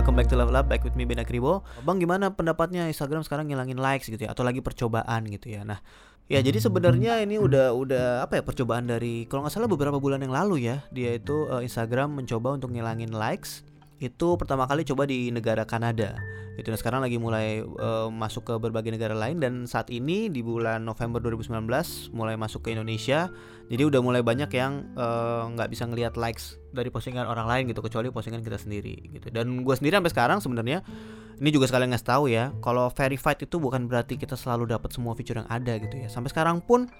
welcome back to Love Lab Back with me Ben Akribo Bang gimana pendapatnya? Instagram sekarang ngilangin likes gitu ya Atau lagi percobaan gitu ya. Nah ya jadi sebenarnya ini udah udah apa ya percobaan dari Kalau nggak salah beberapa bulan yang lalu ya Dia itu uh, Instagram mencoba untuk ngilangin likes Itu pertama kali coba di negara Kanada. Itu nah sekarang lagi mulai uh, masuk ke berbagai negara lain dan saat ini di bulan November 2019 mulai masuk ke Indonesia. Jadi udah mulai banyak yang nggak uh, bisa ngelihat likes dari postingan orang lain gitu kecuali postingan kita sendiri gitu. Dan gue sendiri sampai sekarang sebenarnya ini juga sekalian ngasih tahu ya kalau verified itu bukan berarti kita selalu dapat semua fitur yang ada gitu ya. Sampai sekarang pun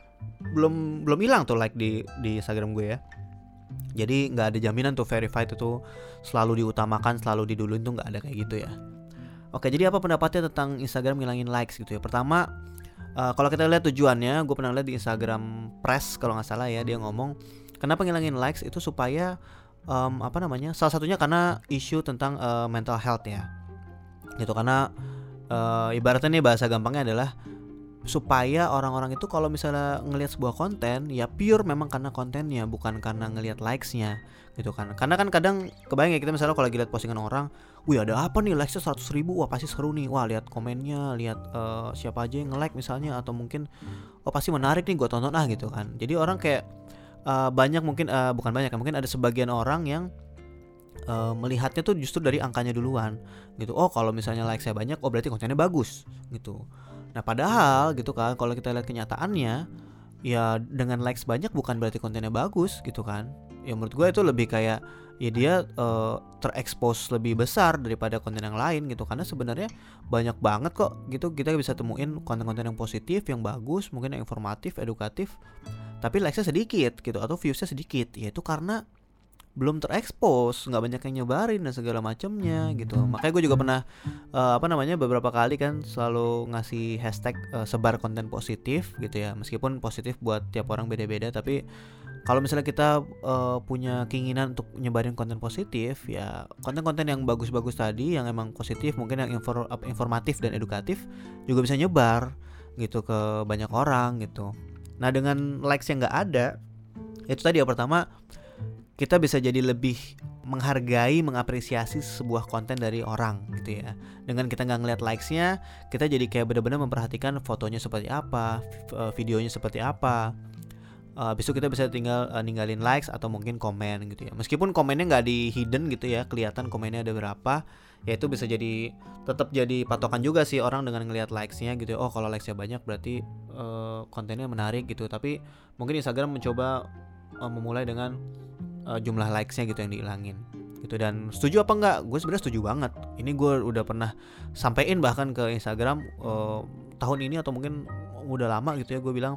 belum belum hilang tuh like di di Instagram gue ya jadi nggak ada jaminan tuh verified itu selalu diutamakan selalu diduluin tuh nggak ada kayak gitu ya Oke, jadi apa pendapatnya tentang Instagram ngilangin likes gitu ya? Pertama, uh, kalau kita lihat tujuannya, gue pernah lihat di Instagram Press kalau nggak salah ya, dia ngomong kenapa ngilangin likes itu supaya um, apa namanya? Salah satunya karena isu tentang uh, mental health ya, gitu karena uh, ibaratnya nih bahasa gampangnya adalah supaya orang-orang itu kalau misalnya ngelihat sebuah konten ya pure memang karena kontennya bukan karena ngelihat likesnya gitu kan. Karena kan kadang kebayang ya kita misalnya kalau lagi lihat postingan orang wih ada apa nih? Likesnya 100 ribu wah pasti seru nih. Wah lihat komennya lihat uh, siapa aja yang nge-like misalnya atau mungkin oh pasti menarik nih gue tonton ah gitu kan. Jadi orang kayak uh, banyak mungkin uh, bukan banyak mungkin ada sebagian orang yang uh, melihatnya tuh justru dari angkanya duluan gitu. Oh kalau misalnya like saya banyak oh berarti kontennya bagus gitu Nah padahal gitu kan kalau kita lihat kenyataannya ya dengan likes banyak bukan berarti kontennya bagus gitu kan. Ya menurut gue itu lebih kayak ya dia uh, terekspos lebih besar daripada konten yang lain gitu. Karena sebenarnya banyak banget kok gitu. Kita bisa temuin konten-konten yang positif yang bagus mungkin yang informatif edukatif tapi likesnya sedikit gitu atau viewsnya sedikit. Ya itu karena belum terekspos nggak banyak yang nyebarin dan segala macamnya gitu. makanya gue juga pernah uh, apa namanya beberapa kali kan selalu ngasih hashtag uh, sebar konten positif gitu ya. Meskipun positif buat tiap orang beda-beda tapi kalau misalnya kita uh, punya keinginan untuk nyebarin konten positif ya konten-konten yang bagus-bagus tadi yang emang positif mungkin yang infor, informatif dan edukatif juga bisa nyebar gitu ke banyak orang gitu. Nah dengan likes yang nggak ada itu tadi yang pertama kita bisa jadi lebih menghargai, mengapresiasi sebuah konten dari orang gitu ya. Dengan kita nggak ngeliat likesnya, kita jadi kayak benar-benar memperhatikan fotonya seperti apa, eh, videonya seperti apa. Uh, habis itu kita bisa tinggal uh, ninggalin likes atau mungkin komen gitu ya. Meskipun komennya nggak di hidden gitu ya, kelihatan komennya ada berapa, ya itu bisa jadi tetap jadi patokan juga sih orang dengan ngelihat likesnya gitu. Ya. Oh kalau likesnya banyak berarti uh, kontennya menarik gitu. Tapi mungkin Instagram mencoba uh, memulai dengan uh, jumlah likesnya gitu yang dihilangin gitu dan setuju apa enggak? Gue sebenarnya setuju banget. Ini gue udah pernah sampein bahkan ke Instagram uh, tahun ini atau mungkin udah lama gitu ya gue bilang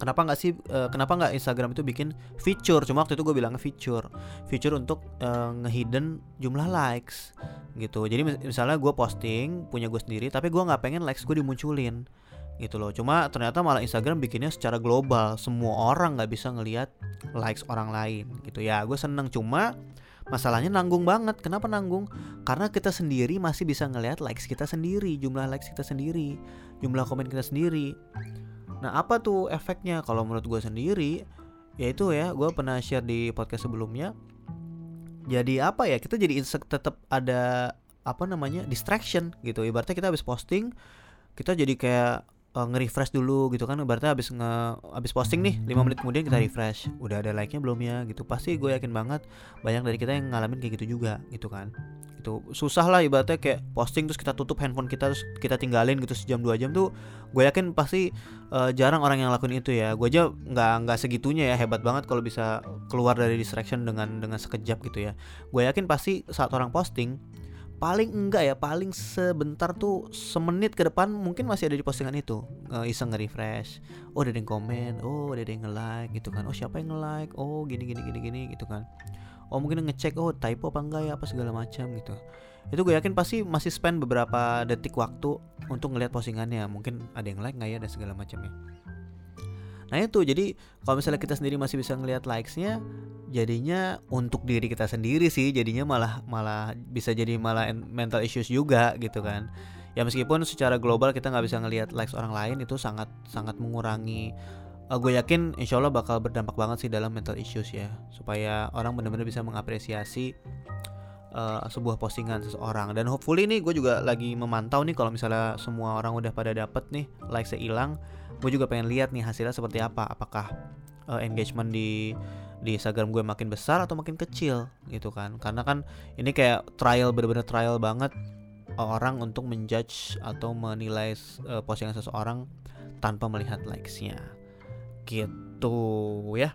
kenapa nggak sih uh, kenapa nggak Instagram itu bikin feature? Cuma waktu itu gue bilangnya feature. Feature untuk uh, ngehidden jumlah likes gitu. Jadi misalnya gue posting punya gue sendiri tapi gue nggak pengen likes gue dimunculin gitu loh. Cuma ternyata malah Instagram bikinnya secara global. Semua orang nggak bisa ngelihat likes orang lain gitu ya. Gue seneng cuma masalahnya nanggung banget. Kenapa nanggung? Karena kita sendiri masih bisa ngelihat likes kita sendiri jumlah likes kita sendiri jumlah komen kita sendiri. Nah apa tuh efeknya? Kalau menurut gue sendiri yaitu ya gue pernah share di podcast sebelumnya jadi apa ya kita jadi tetap ada apa namanya distraction gitu. Ibaratnya kita habis posting kita jadi kayak uh, nge-refresh dulu gitu kan. Berarti habis nge habis posting nih 5 menit kemudian kita refresh. Udah ada like-nya belum ya? Gitu. Pasti gue yakin banget banyak dari kita yang ngalamin kayak gitu juga gitu kan. Itu susah lah ibaratnya kayak posting terus kita tutup handphone kita terus kita tinggalin gitu sejam dua jam tuh gue yakin pasti uh, jarang orang yang lakuin itu ya. Gue aja nggak nggak segitunya ya. Hebat banget kalau bisa keluar dari distraction dengan dengan sekejap gitu ya. Gue yakin pasti saat orang posting paling enggak ya paling sebentar tuh semenit ke depan mungkin masih ada di postingan itu. Uh, iseng nge-refresh oh ada yang komen oh ada yang nge-like gitu kan. Oh siapa yang nge-like? Oh gini gini gini gini gitu kan. Oh mungkin ngecek oh typo apa enggak ya apa segala macam gitu. Itu gue yakin pasti masih spend beberapa detik waktu untuk ngelihat postingannya. Mungkin ada yang like nggak ya dan segala macamnya Nah itu jadi kalau misalnya kita sendiri masih bisa ngelihat likesnya, jadinya untuk diri kita sendiri sih, jadinya malah malah bisa jadi malah mental issues juga gitu kan. Ya meskipun secara global kita nggak bisa ngelihat likes orang lain itu sangat sangat mengurangi. Uh, gue yakin insya Allah bakal berdampak banget sih dalam mental issues ya, supaya orang benar-benar bisa mengapresiasi uh, sebuah postingan seseorang. Dan hopefully nih gue juga lagi memantau nih kalau misalnya semua orang udah pada dapet nih like hilang gue juga pengen lihat nih hasilnya seperti apa. Apakah uh, engagement di di Instagram gue makin besar atau makin kecil gitu kan. Karena kan ini kayak trial bener-bener trial banget orang untuk menjudge atau menilai uh, postingan seseorang tanpa melihat likesnya. Gitu ya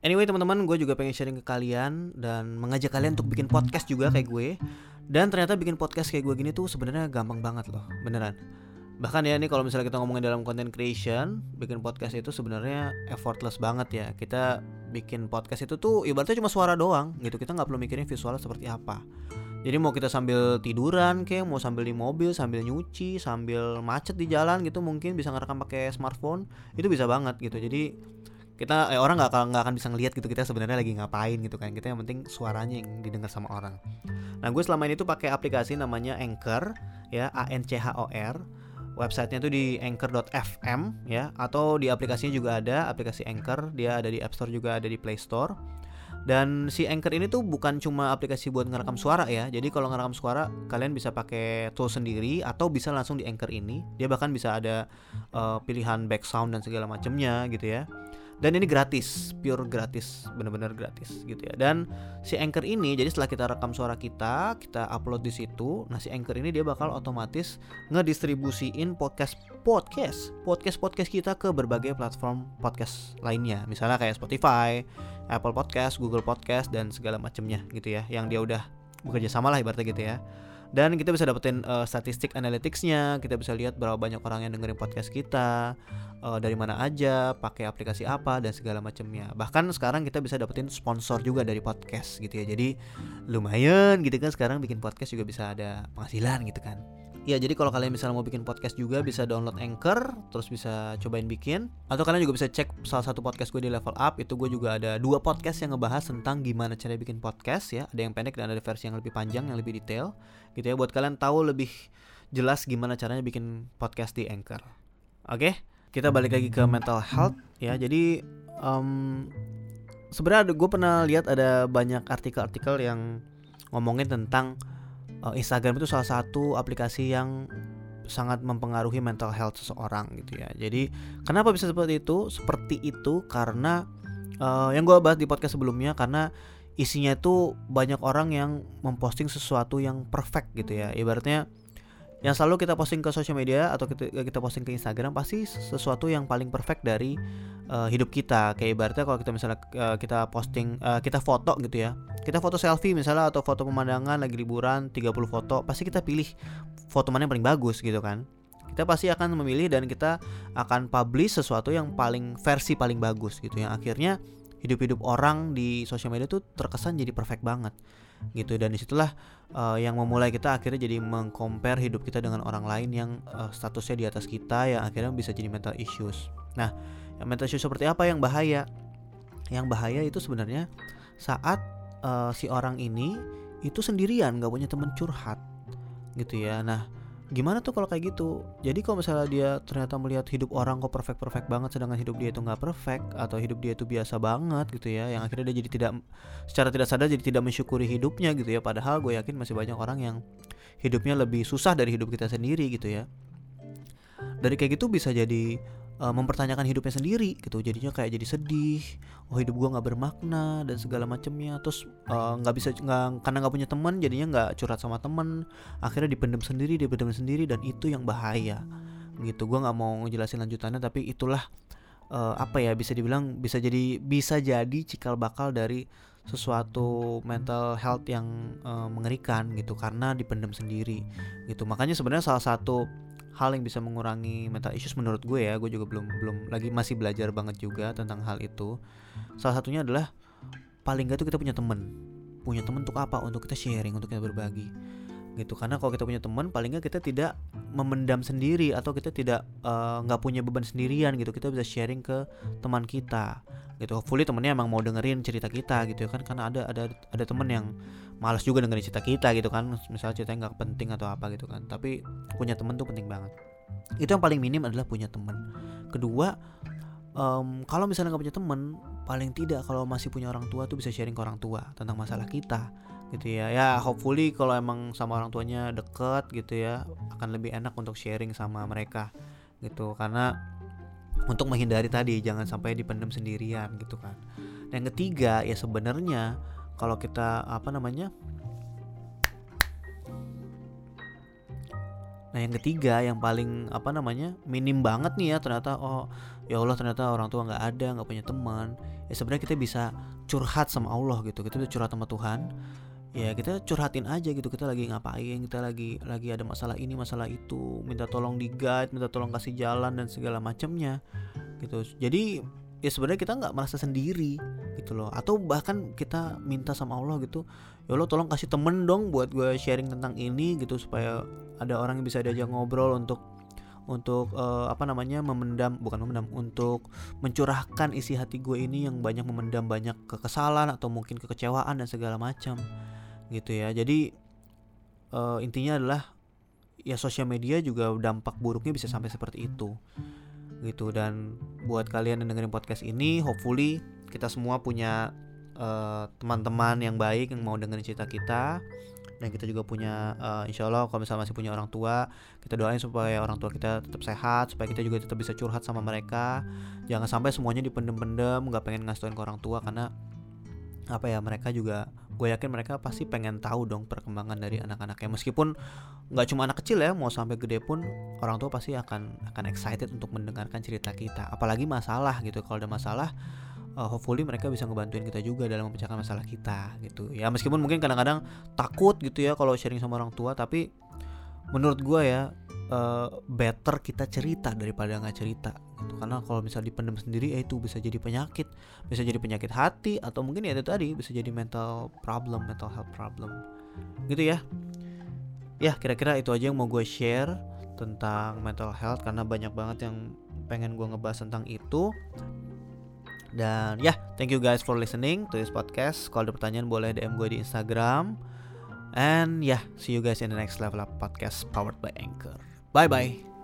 Anyway teman-teman, gue juga pengen sharing ke kalian dan mengajak kalian untuk bikin podcast juga kayak gue. Dan ternyata bikin podcast kayak gue gini tuh sebenarnya gampang banget loh, beneran. Bahkan ya ini kalau misalnya kita ngomongin dalam content creation, bikin podcast itu sebenarnya effortless banget ya. Kita bikin podcast itu tuh ibaratnya cuma suara doang gitu. Kita nggak perlu mikirin visualnya seperti apa. Jadi mau kita sambil tiduran kayak mau sambil di mobil, sambil nyuci, sambil macet di jalan gitu mungkin bisa ngerekam pakai smartphone, itu bisa banget gitu. Jadi kita eh, orang nggak akan nggak akan bisa ngelihat gitu kita sebenarnya lagi ngapain gitu kan. Kita yang penting suaranya yang didengar sama orang. Nah gue selama ini tuh pakai aplikasi namanya Anchor ya A N C H O R. Websitenya tuh di anchor.fm ya atau di aplikasinya juga ada aplikasi Anchor. Dia ada di App Store juga ada di Play Store. Dan si Anchor ini tuh bukan cuma aplikasi buat ngerekam suara ya. Jadi kalau ngerekam suara kalian bisa pakai tool sendiri atau bisa langsung di Anchor ini. Dia bahkan bisa ada uh, pilihan back sound dan segala macamnya gitu ya dan ini gratis pure gratis bener-bener gratis gitu ya. Dan si anchor ini jadi setelah kita rekam suara kita kita upload di situ nah si anchor ini dia bakal otomatis ngedistribusiin podcast podcast podcast podcast kita ke berbagai platform podcast lainnya. Misalnya kayak Spotify Apple Podcast Google Podcast dan segala macamnya gitu ya yang dia udah bekerja sama lah ibaratnya gitu ya dan kita bisa dapetin uh, statistik analyticsnya. Kita bisa lihat berapa banyak orang yang dengerin podcast kita uh, dari mana aja pakai aplikasi apa dan segala macamnya bahkan sekarang kita bisa dapetin sponsor juga dari podcast gitu ya. Jadi lumayan gitu kan sekarang bikin podcast juga bisa ada penghasilan gitu kan Ya jadi kalau kalian misalnya mau bikin podcast juga bisa download Anchor terus bisa cobain bikin. Atau kalian juga bisa cek salah satu podcast gue di Level Up. Itu gue juga ada dua podcast yang ngebahas tentang gimana cara bikin podcast ya. Ada yang pendek dan ada versi yang lebih panjang yang lebih detail gitu ya. Buat kalian tahu lebih jelas gimana caranya bikin podcast di Anchor. Oke? Kita balik lagi ke mental health ya. Jadi um, sebenarnya gue pernah lihat ada banyak artikel-artikel yang ngomongin tentang uh, Instagram itu salah satu aplikasi yang sangat mempengaruhi mental health seseorang gitu ya. Jadi kenapa bisa seperti itu? Seperti itu karena uh, yang gue bahas di podcast sebelumnya karena isinya itu banyak orang yang memposting sesuatu yang perfect gitu ya. Ibaratnya yang selalu kita posting ke sosial media atau kita, kita posting ke Instagram pasti sesuatu yang paling perfect dari uh, hidup kita. Kayak ibaratnya kalau kita misalnya uh, kita posting uh, kita foto gitu ya. Kita foto selfie misalnya atau foto pemandangan lagi liburan 30 foto pasti kita pilih foto mana yang paling bagus gitu kan. Kita pasti akan memilih dan kita akan publish sesuatu yang paling versi paling bagus gitu. Yang akhirnya hidup-hidup orang di sosial media tuh terkesan jadi perfect banget gitu dan di situlah uh, yang memulai kita akhirnya jadi mengcompare hidup kita dengan orang lain yang uh, statusnya di atas kita yang akhirnya bisa jadi mental issues. Nah, mental issues seperti apa yang bahaya? Yang bahaya itu sebenarnya saat uh, si orang ini itu sendirian nggak punya temen curhat gitu ya. Nah, gimana tuh kalau kayak gitu? Jadi kalau misalnya dia ternyata melihat hidup orang kok perfect perfect banget sedangkan hidup dia itu nggak perfect atau hidup dia itu biasa banget gitu ya yang akhirnya dia jadi tidak secara tidak sadar jadi tidak mensyukuri hidupnya gitu ya. Padahal gue yakin masih banyak orang yang hidupnya lebih susah dari hidup kita sendiri gitu ya. Dari kayak gitu bisa jadi uh, mempertanyakan hidupnya sendiri gitu. Jadinya kayak jadi sedih. Oh hidup gue nggak bermakna dan segala macamnya terus eh, nggak uh, bisa nggak karena nggak punya teman jadinya nggak curhat sama teman akhirnya dipendam sendiri dipendam sendiri dan itu yang bahaya. Gitu. Gue nggak mau ngejelasin lanjutannya tapi itulah uh, apa ya bisa dibilang bisa jadi bisa jadi cikal bakal dari sesuatu mental health yang uh, mengerikan gitu. Karena dipendam sendiri gitu. Makanya sebenarnya salah satu hal yang bisa mengurangi mental issues menurut gue ya. Gue juga belum belum lagi masih belajar banget juga tentang hal itu. Salah satunya adalah paling gak tuh kita punya temen. Punya temen untuk apa? Untuk kita sharing untuk kita berbagi. Gitu. Karena kalau kita punya teman paling nggak kita tidak memendam sendiri atau kita tidak eh, nggak uh, punya beban sendirian gitu. Kita bisa sharing ke teman kita gitu. Hopefully temennya emang mau dengerin cerita kita gitu ya kan. Karena ada ada ada temen yang malas juga dengerin cerita kita gitu kan. Misalnya ceritanya nggak penting atau apa gitu kan. Tapi punya temen tuh penting banget. Itu yang paling minim adalah punya temen. Kedua um, kalau misalnya nggak punya temen paling tidak kalau masih punya orang tua tuh bisa sharing ke orang tua tentang masalah kita gitu ya. Ya hopefully kalau emang sama orang tuanya deket gitu ya akan lebih enak untuk sharing sama mereka gitu. Karena untuk menghindari tadi jangan sampai dipendam sendirian gitu kan. Dan yang ketiga ya sebenarnya kalau kita apa namanya Nah yang ketiga yang paling apa namanya minim banget nih ya ternyata oh ya Allah ternyata orang tua nggak ada nggak punya teman ya sebenarnya kita bisa curhat sama Allah gitu. Kita udah curhat sama Tuhan ya kita curhatin aja gitu kita lagi ngapain kita lagi lagi ada masalah ini masalah itu minta tolong di guide minta tolong kasih jalan dan segala macamnya gitu. Jadi ya sebenarnya kita nggak merasa sendiri gitu loh. Atau bahkan kita minta sama Allah gitu ya Allah tolong kasih temen dong buat gue sharing tentang ini gitu supaya ada orang yang bisa diajak ngobrol untuk untuk uh, apa namanya memendam bukan memendam untuk mencurahkan isi hati gue ini yang banyak memendam banyak kekesalan atau mungkin kekecewaan dan segala macam gitu ya. Jadi uh, intinya adalah ya sosial media juga dampak buruknya bisa sampai seperti itu gitu. Dan buat kalian yang dengerin podcast ini hopefully kita semua punya eh, teman-teman uh, yang baik yang mau dengerin cerita kita. Dan kita juga punya uh, insya Allah kalau misalnya masih punya orang tua kita doain supaya orang tua kita tetap sehat supaya kita juga tetap bisa curhat sama mereka. Jangan sampai semuanya dipendem-pendem nggak pengen ngasih ke orang tua karena apa ya mereka juga gue yakin mereka pasti pengen tahu dong perkembangan dari anak-anaknya. Meskipun nggak cuma anak kecil ya mau sampai gede pun orang tua pasti akan akan excited untuk mendengarkan cerita kita. Apalagi masalah gitu. Kalau ada masalah uh, hopefully mereka bisa ngebantuin kita juga dalam memecahkan masalah kita gitu. Ya meskipun mungkin kadang-kadang takut gitu ya kalau sharing sama orang tua tapi menurut gue ya uh, better kita cerita daripada nggak cerita gitu. karena kalau misalnya dipendam sendiri ya itu bisa jadi penyakit. Bisa jadi penyakit hati atau mungkin ya itu tadi bisa jadi mental problem mental health problem. Gitu ya. Ya kira-kira itu aja yang mau gue share tentang mental health karena banyak banget yang pengen gue ngebahas tentang itu. Dan ya yeah, thank you guys for listening to this podcast. Kalau ada pertanyaan boleh DM gue di Instagram. And ya yeah, see you guys in the next level up podcast powered by Anchor. Bye bye.